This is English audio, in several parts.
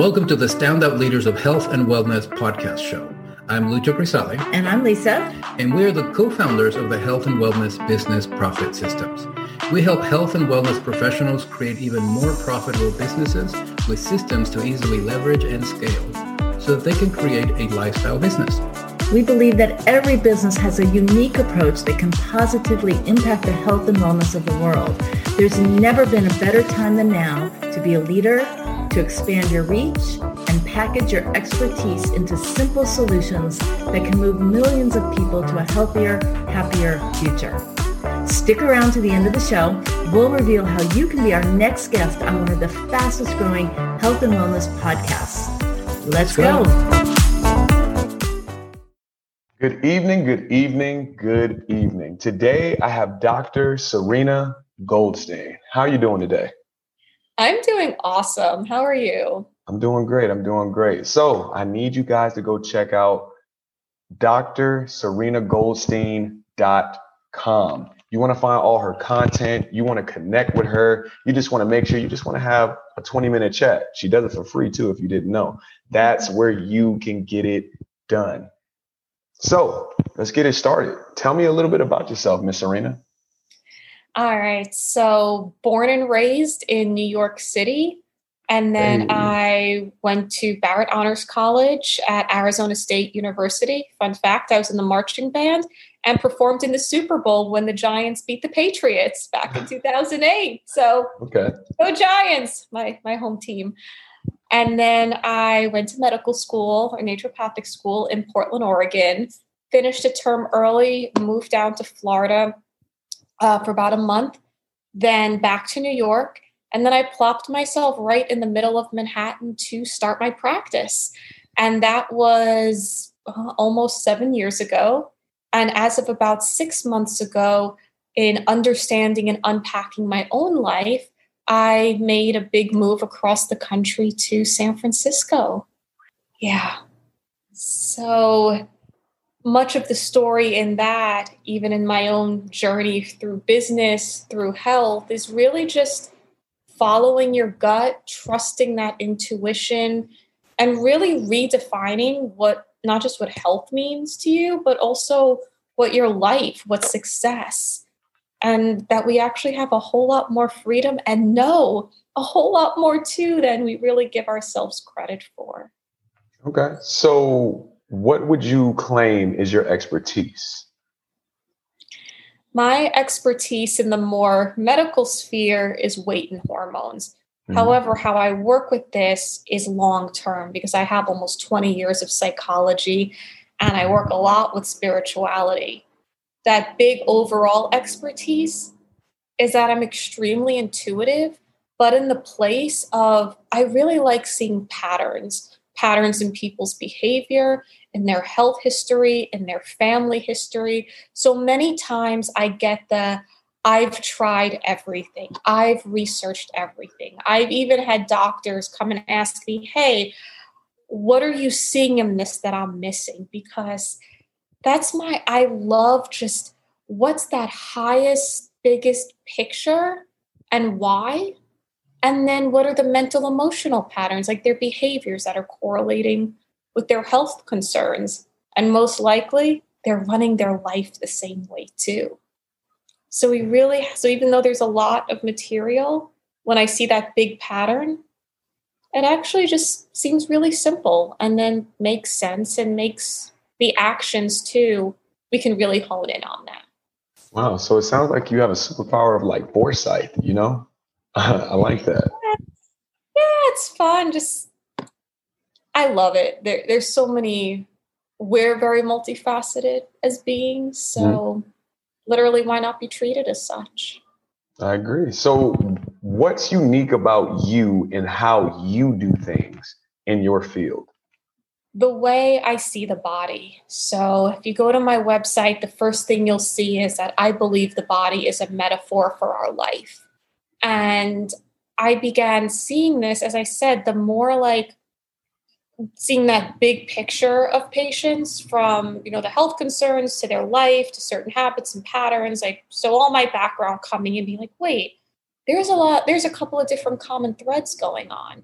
Welcome to the Standout Leaders of Health and Wellness podcast show. I'm Lucho Grisale. And I'm Lisa. And we are the co-founders of the Health and Wellness Business Profit Systems. We help health and wellness professionals create even more profitable businesses with systems to easily leverage and scale so that they can create a lifestyle business. We believe that every business has a unique approach that can positively impact the health and wellness of the world. There's never been a better time than now to be a leader, to expand your reach, and package your expertise into simple solutions that can move millions of people to a healthier, happier future. Stick around to the end of the show. We'll reveal how you can be our next guest on one of the fastest growing health and wellness podcasts. Let's go. Good evening, good evening, good evening. Today I have Dr. Serena Goldstein. How are you doing today? I'm doing awesome. How are you? I'm doing great. I'm doing great. So I need you guys to go check out drserenagoldstein.com. You want to find all her content. You want to connect with her. You just want to make sure you just want to have a 20 minute chat. She does it for free too, if you didn't know. That's mm-hmm. where you can get it done. So let's get it started. Tell me a little bit about yourself, Miss Serena. All right. So, born and raised in New York City. And then hey. I went to Barrett Honors College at Arizona State University. Fun fact I was in the marching band and performed in the Super Bowl when the Giants beat the Patriots back in 2008. So, okay. Go Giants, my, my home team. And then I went to medical school or naturopathic school in Portland, Oregon, finished a term early, moved down to Florida uh, for about a month, then back to New York. And then I plopped myself right in the middle of Manhattan to start my practice. And that was uh, almost seven years ago. And as of about six months ago, in understanding and unpacking my own life, I made a big move across the country to San Francisco. Yeah. So much of the story in that, even in my own journey through business, through health, is really just following your gut, trusting that intuition, and really redefining what not just what health means to you, but also what your life, what success, and that we actually have a whole lot more freedom and know a whole lot more too than we really give ourselves credit for. Okay. So, what would you claim is your expertise? My expertise in the more medical sphere is weight and hormones. Mm-hmm. However, how I work with this is long term because I have almost 20 years of psychology and I work a lot with spirituality that big overall expertise is that I'm extremely intuitive, but in the place of I really like seeing patterns, patterns in people's behavior, in their health history, in their family history. So many times I get the I've tried everything. I've researched everything. I've even had doctors come and ask me, hey, what are you seeing in this that I'm missing? Because that's my i love just what's that highest biggest picture and why? And then what are the mental emotional patterns like their behaviors that are correlating with their health concerns? And most likely they're running their life the same way too. So we really so even though there's a lot of material when i see that big pattern it actually just seems really simple and then makes sense and makes the actions too, we can really hone in on that. Wow. So it sounds like you have a superpower of like foresight, you know? I like that. Yeah, it's fun. Just, I love it. There, there's so many, we're very multifaceted as beings. So mm. literally, why not be treated as such? I agree. So, what's unique about you and how you do things in your field? The way I see the body. So, if you go to my website, the first thing you'll see is that I believe the body is a metaphor for our life. And I began seeing this, as I said, the more like seeing that big picture of patients from you know the health concerns to their life to certain habits and patterns like so all my background coming and being like wait there's a lot, there's a couple of different common threads going on.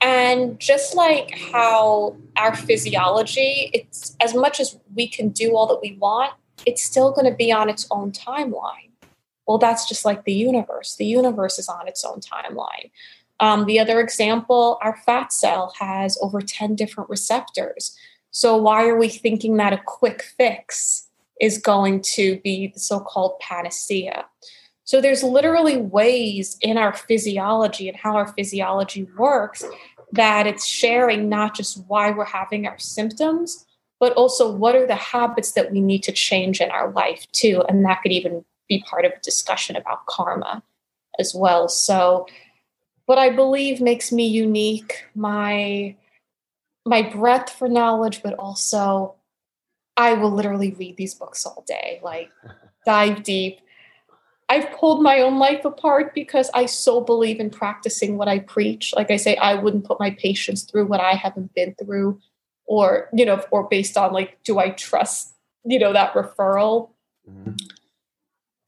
And just like how our physiology, it's as much as we can do all that we want, it's still going to be on its own timeline. Well, that's just like the universe. The universe is on its own timeline. Um, the other example, our fat cell has over 10 different receptors. So, why are we thinking that a quick fix is going to be the so called panacea? So, there's literally ways in our physiology and how our physiology works that it's sharing not just why we're having our symptoms, but also what are the habits that we need to change in our life too. And that could even be part of a discussion about karma as well. So, what I believe makes me unique, my my breadth for knowledge, but also I will literally read these books all day, like dive deep. I've pulled my own life apart because I so believe in practicing what I preach. Like I say, I wouldn't put my patients through what I haven't been through, or you know, or based on like, do I trust you know that referral? Mm-hmm.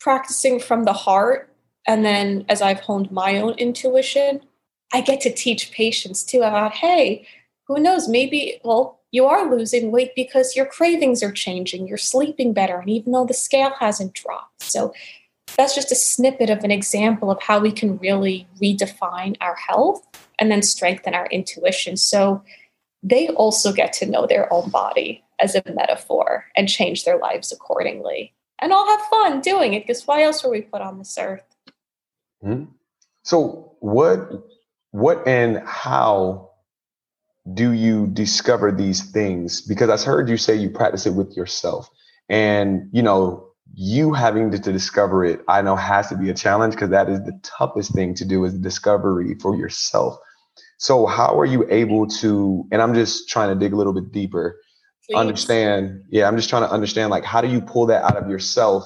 Practicing from the heart and then as I've honed my own intuition, I get to teach patients too about, hey, who knows, maybe, well, you are losing weight because your cravings are changing, you're sleeping better, and even though the scale hasn't dropped. So that's just a snippet of an example of how we can really redefine our health and then strengthen our intuition. So they also get to know their own body as a metaphor and change their lives accordingly. And all have fun doing it because why else were we put on this earth? Hmm? So what what and how do you discover these things? Because I've heard you say you practice it with yourself. And you know, you having to, to discover it, I know has to be a challenge because that is the toughest thing to do is discovery for yourself. So how are you able to, and I'm just trying to dig a little bit deeper, Please. understand. Yeah, I'm just trying to understand like how do you pull that out of yourself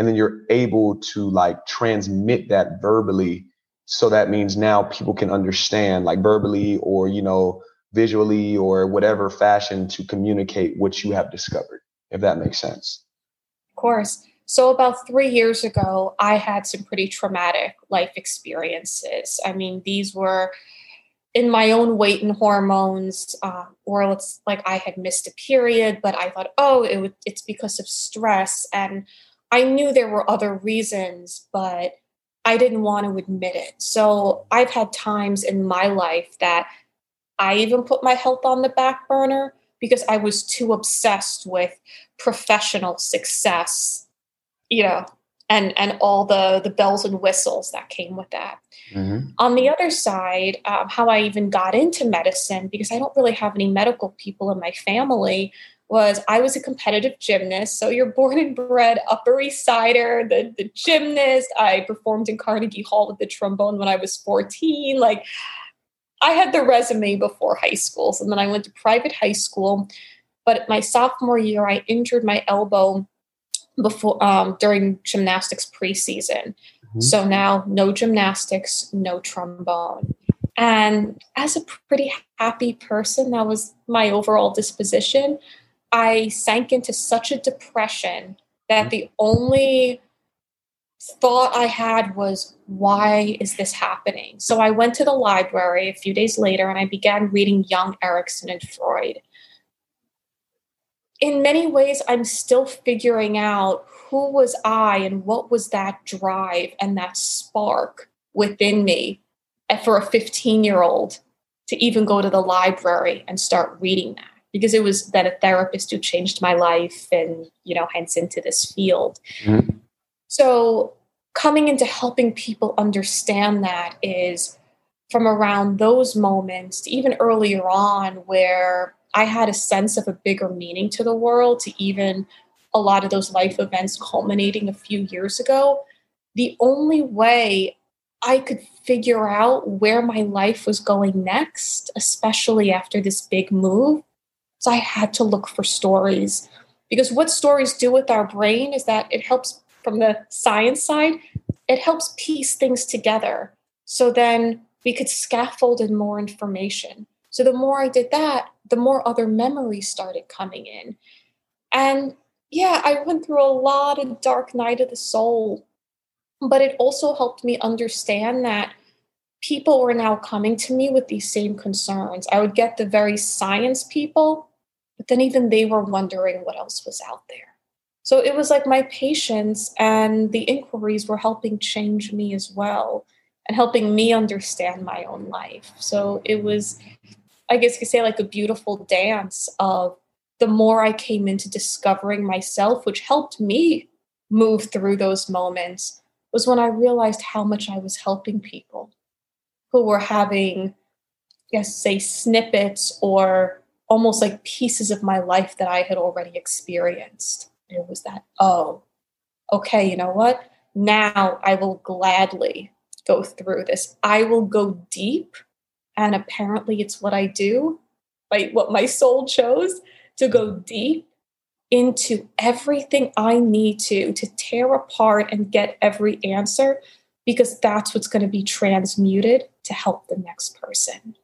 and then you're able to like transmit that verbally so that means now people can understand like verbally or you know visually or whatever fashion to communicate what you have discovered if that makes sense course so about three years ago i had some pretty traumatic life experiences i mean these were in my own weight and hormones, uh, or it's like I had missed a period, but I thought, oh, it would, it's because of stress. And I knew there were other reasons, but I didn't want to admit it. So I've had times in my life that I even put my health on the back burner because I was too obsessed with professional success, you know, and and all the the bells and whistles that came with that. Mm-hmm. On the other side, um, how I even got into medicine because I don't really have any medical people in my family was I was a competitive gymnast. So you're born and bred Upper East Sider, the, the gymnast. I performed in Carnegie Hall with the trombone when I was 14. Like I had the resume before high school. So then I went to private high school. But my sophomore year, I injured my elbow before um, during gymnastics preseason. Mm-hmm. So now no gymnastics, no trombone. And as a pretty happy person, that was my overall disposition. I sank into such a depression that mm-hmm. the only thought I had was, why is this happening? So I went to the library a few days later and I began reading Jung, Erikson, and Freud. In many ways, I'm still figuring out who was I and what was that drive and that spark within me for a 15 year old to even go to the library and start reading that because it was that a therapist who changed my life and you know hence into this field mm-hmm. So coming into helping people understand that is from around those moments to even earlier on where i had a sense of a bigger meaning to the world to even a lot of those life events culminating a few years ago. The only way I could figure out where my life was going next, especially after this big move, so I had to look for stories. Because what stories do with our brain is that it helps from the science side, it helps piece things together. So then we could scaffold in more information. So the more I did that, the more other memories started coming in. And yeah, I went through a lot of dark night of the soul but it also helped me understand that people were now coming to me with these same concerns. I would get the very science people, but then even they were wondering what else was out there. So it was like my patients and the inquiries were helping change me as well and helping me understand my own life. So it was, I guess you could say, like a beautiful dance of the more I came into discovering myself, which helped me move through those moments, was when I realized how much I was helping people who were having, yes, say snippets or almost like pieces of my life that I had already experienced. It was that, oh, okay, you know what? Now I will gladly go through this. I will go deep. And apparently it's what I do, like what my soul chose to go deep into everything I need to to tear apart and get every answer because that's what's going to be transmuted to help the next person.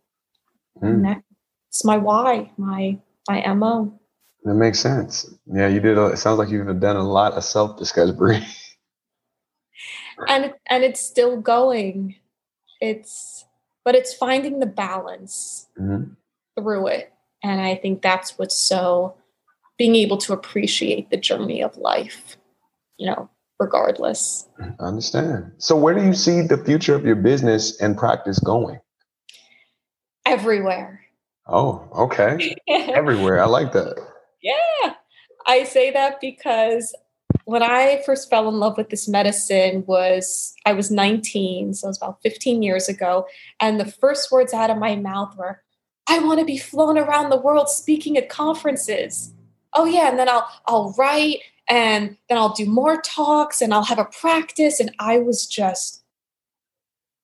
Mm. That's my why, my my MO. That makes sense. Yeah, you did. A, it sounds like you've done a lot of self discovery. and and it's still going. It's but it's finding the balance mm-hmm. through it, and I think that's what's so being able to appreciate the journey of life. You know, regardless. I understand. So, where do you see the future of your business and practice going? Everywhere. Oh, okay. Everywhere. I like that. Yeah. I say that because when I first fell in love with this medicine was I was 19, so it was about 15 years ago, and the first words out of my mouth were, "I want to be flown around the world speaking at conferences." Oh yeah, and then I'll I'll write and then I'll do more talks and I'll have a practice and I was just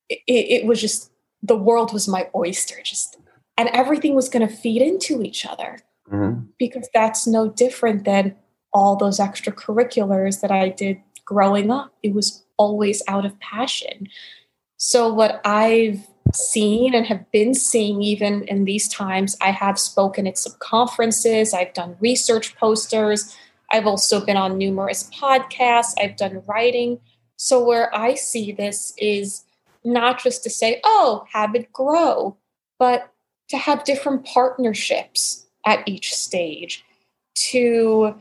it, it was just the world was my oyster just and everything was going to feed into each other mm-hmm. because that's no different than all those extracurriculars that I did growing up. It was always out of passion. So, what I've seen and have been seeing even in these times, I have spoken at some conferences, I've done research posters, I've also been on numerous podcasts, I've done writing. So, where I see this is not just to say, oh, have it grow, but to have different partnerships at each stage to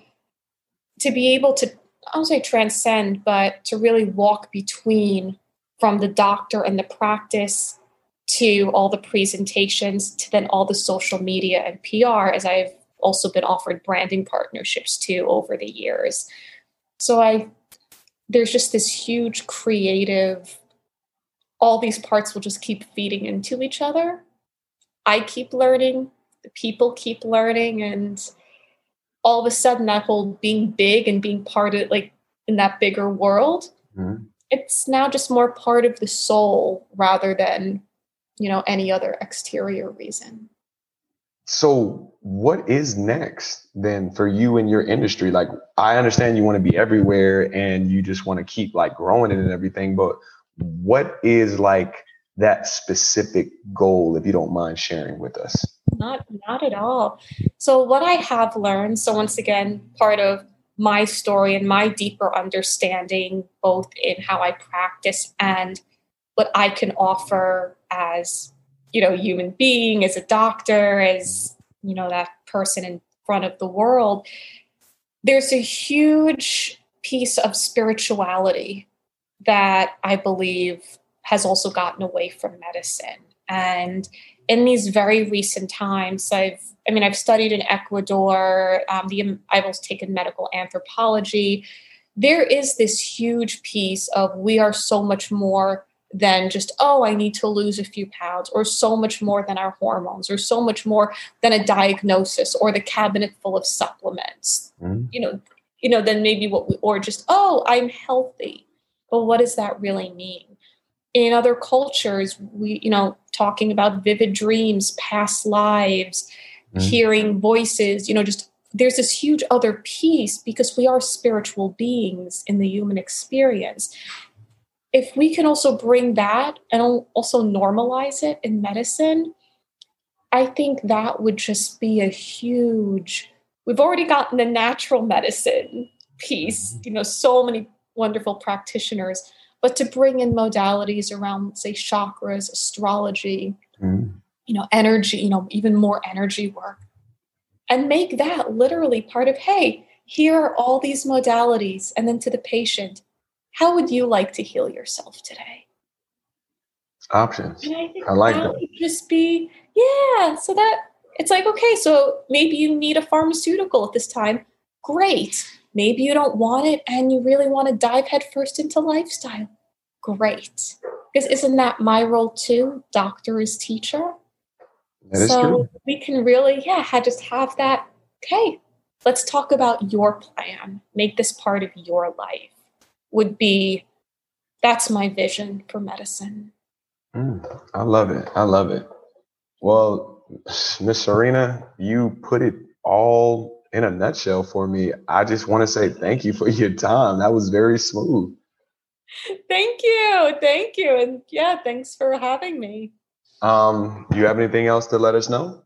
to be able to I don't say transcend, but to really walk between from the doctor and the practice to all the presentations to then all the social media and PR as I've also been offered branding partnerships too over the years. So I there's just this huge creative all these parts will just keep feeding into each other. I keep learning, people keep learning and all of a sudden that whole being big and being part of like in that bigger world mm-hmm. it's now just more part of the soul rather than you know any other exterior reason so what is next then for you in your industry like i understand you want to be everywhere and you just want to keep like growing it and everything but what is like that specific goal if you don't mind sharing with us? Not not at all. So what i have learned so once again part of my story and my deeper understanding both in how i practice and what i can offer as you know human being as a doctor as you know that person in front of the world there's a huge piece of spirituality that i believe has also gotten away from medicine and in these very recent times i've i mean i've studied in ecuador um, the, i've also taken medical anthropology there is this huge piece of we are so much more than just, oh, I need to lose a few pounds, or so much more than our hormones, or so much more than a diagnosis or the cabinet full of supplements. Mm-hmm. You know, you know, then maybe what we, or just, oh, I'm healthy. But what does that really mean? In other cultures, we, you know, talking about vivid dreams, past lives, mm-hmm. hearing voices, you know, just there's this huge other piece because we are spiritual beings in the human experience if we can also bring that and also normalize it in medicine, I think that would just be a huge. We've already gotten the natural medicine piece, mm-hmm. you know, so many wonderful practitioners. But to bring in modalities around, say, chakras, astrology, mm. you know, energy, you know, even more energy work, and make that literally part of, hey, here are all these modalities. And then to the patient, how would you like to heal yourself today? Options. And I think I like that. that. just be, yeah. So that it's like, okay, so maybe you need a pharmaceutical at this time. Great. Maybe you don't want it and you really want to dive headfirst into lifestyle. Great. Because isn't that my role too? Doctor is teacher. That so true. we can really, yeah, just have that. Okay, let's talk about your plan. Make this part of your life. Would be that's my vision for medicine. Mm, I love it. I love it. Well, Miss Serena, you put it all in a nutshell for me, I just want to say thank you for your time. That was very smooth. Thank you. Thank you. And yeah, thanks for having me. Um, you have anything else to let us know?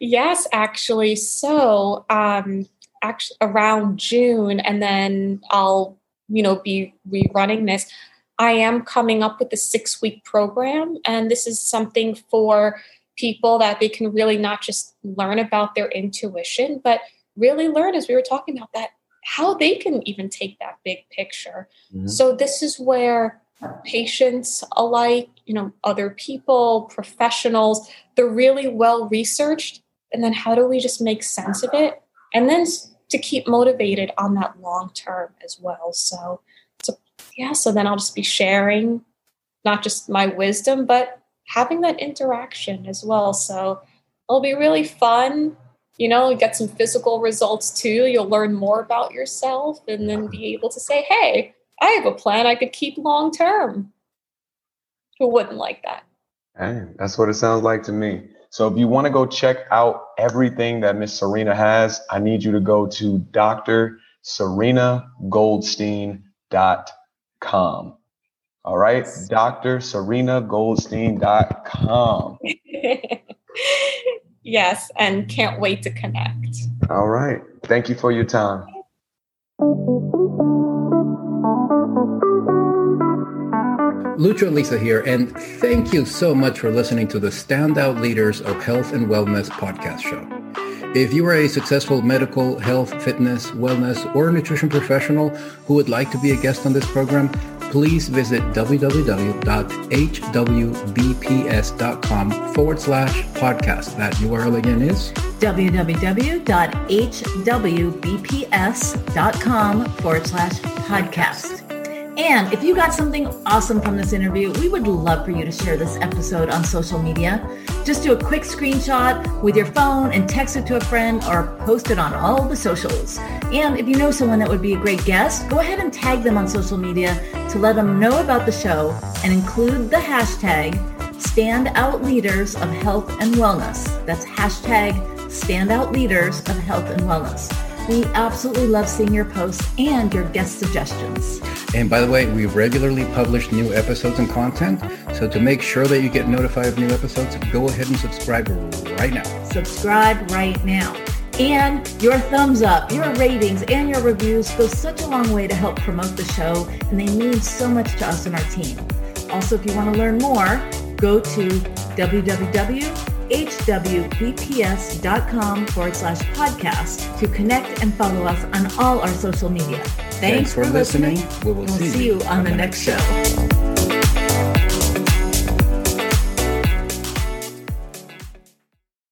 Yes, actually. So, um, actually around June, and then I'll, you know, be rerunning this. I am coming up with a six week program, and this is something for people that they can really not just learn about their intuition, but really learn, as we were talking about, that how they can even take that big picture. Mm-hmm. So this is where patients alike, you know, other people, professionals, they're really well researched. And then how do we just make sense of it? And then to keep motivated on that long term as well. So, so yeah, so then I'll just be sharing not just my wisdom, but having that interaction as well. So it'll be really fun. You know, get some physical results too. You'll learn more about yourself and then be able to say, hey, I have a plan I could keep long term. Who wouldn't like that? Hey, that's what it sounds like to me. So if you want to go check out everything that Miss Serena has, I need you to go to drserenagoldstein.com. All right, dr drserenagoldstein.com. yes, and can't wait to connect. All right. Thank you for your time. Lucho Lisa here, and thank you so much for listening to the Standout Leaders of Health and Wellness podcast show. If you are a successful medical, health, fitness, wellness, or nutrition professional who would like to be a guest on this program, please visit www.hwbps.com forward slash podcast. That URL again is www.hwbps.com forward slash podcast. And if you got something awesome from this interview, we would love for you to share this episode on social media. Just do a quick screenshot with your phone and text it to a friend or post it on all the socials. And if you know someone that would be a great guest, go ahead and tag them on social media to let them know about the show and include the hashtag Standout Leaders of Health and Wellness. That's hashtag Standout Leaders of Health and Wellness. We absolutely love seeing your posts and your guest suggestions. And by the way, we regularly publish new episodes and content. So to make sure that you get notified of new episodes, go ahead and subscribe right now. Subscribe right now. And your thumbs up, your ratings, and your reviews go such a long way to help promote the show, and they mean so much to us and our team. Also, if you want to learn more, go to www hwbps.com forward slash podcast to connect and follow us on all our social media. Thanks, Thanks for, for listening. listening. We will we'll see, see, you on, on the next show. show.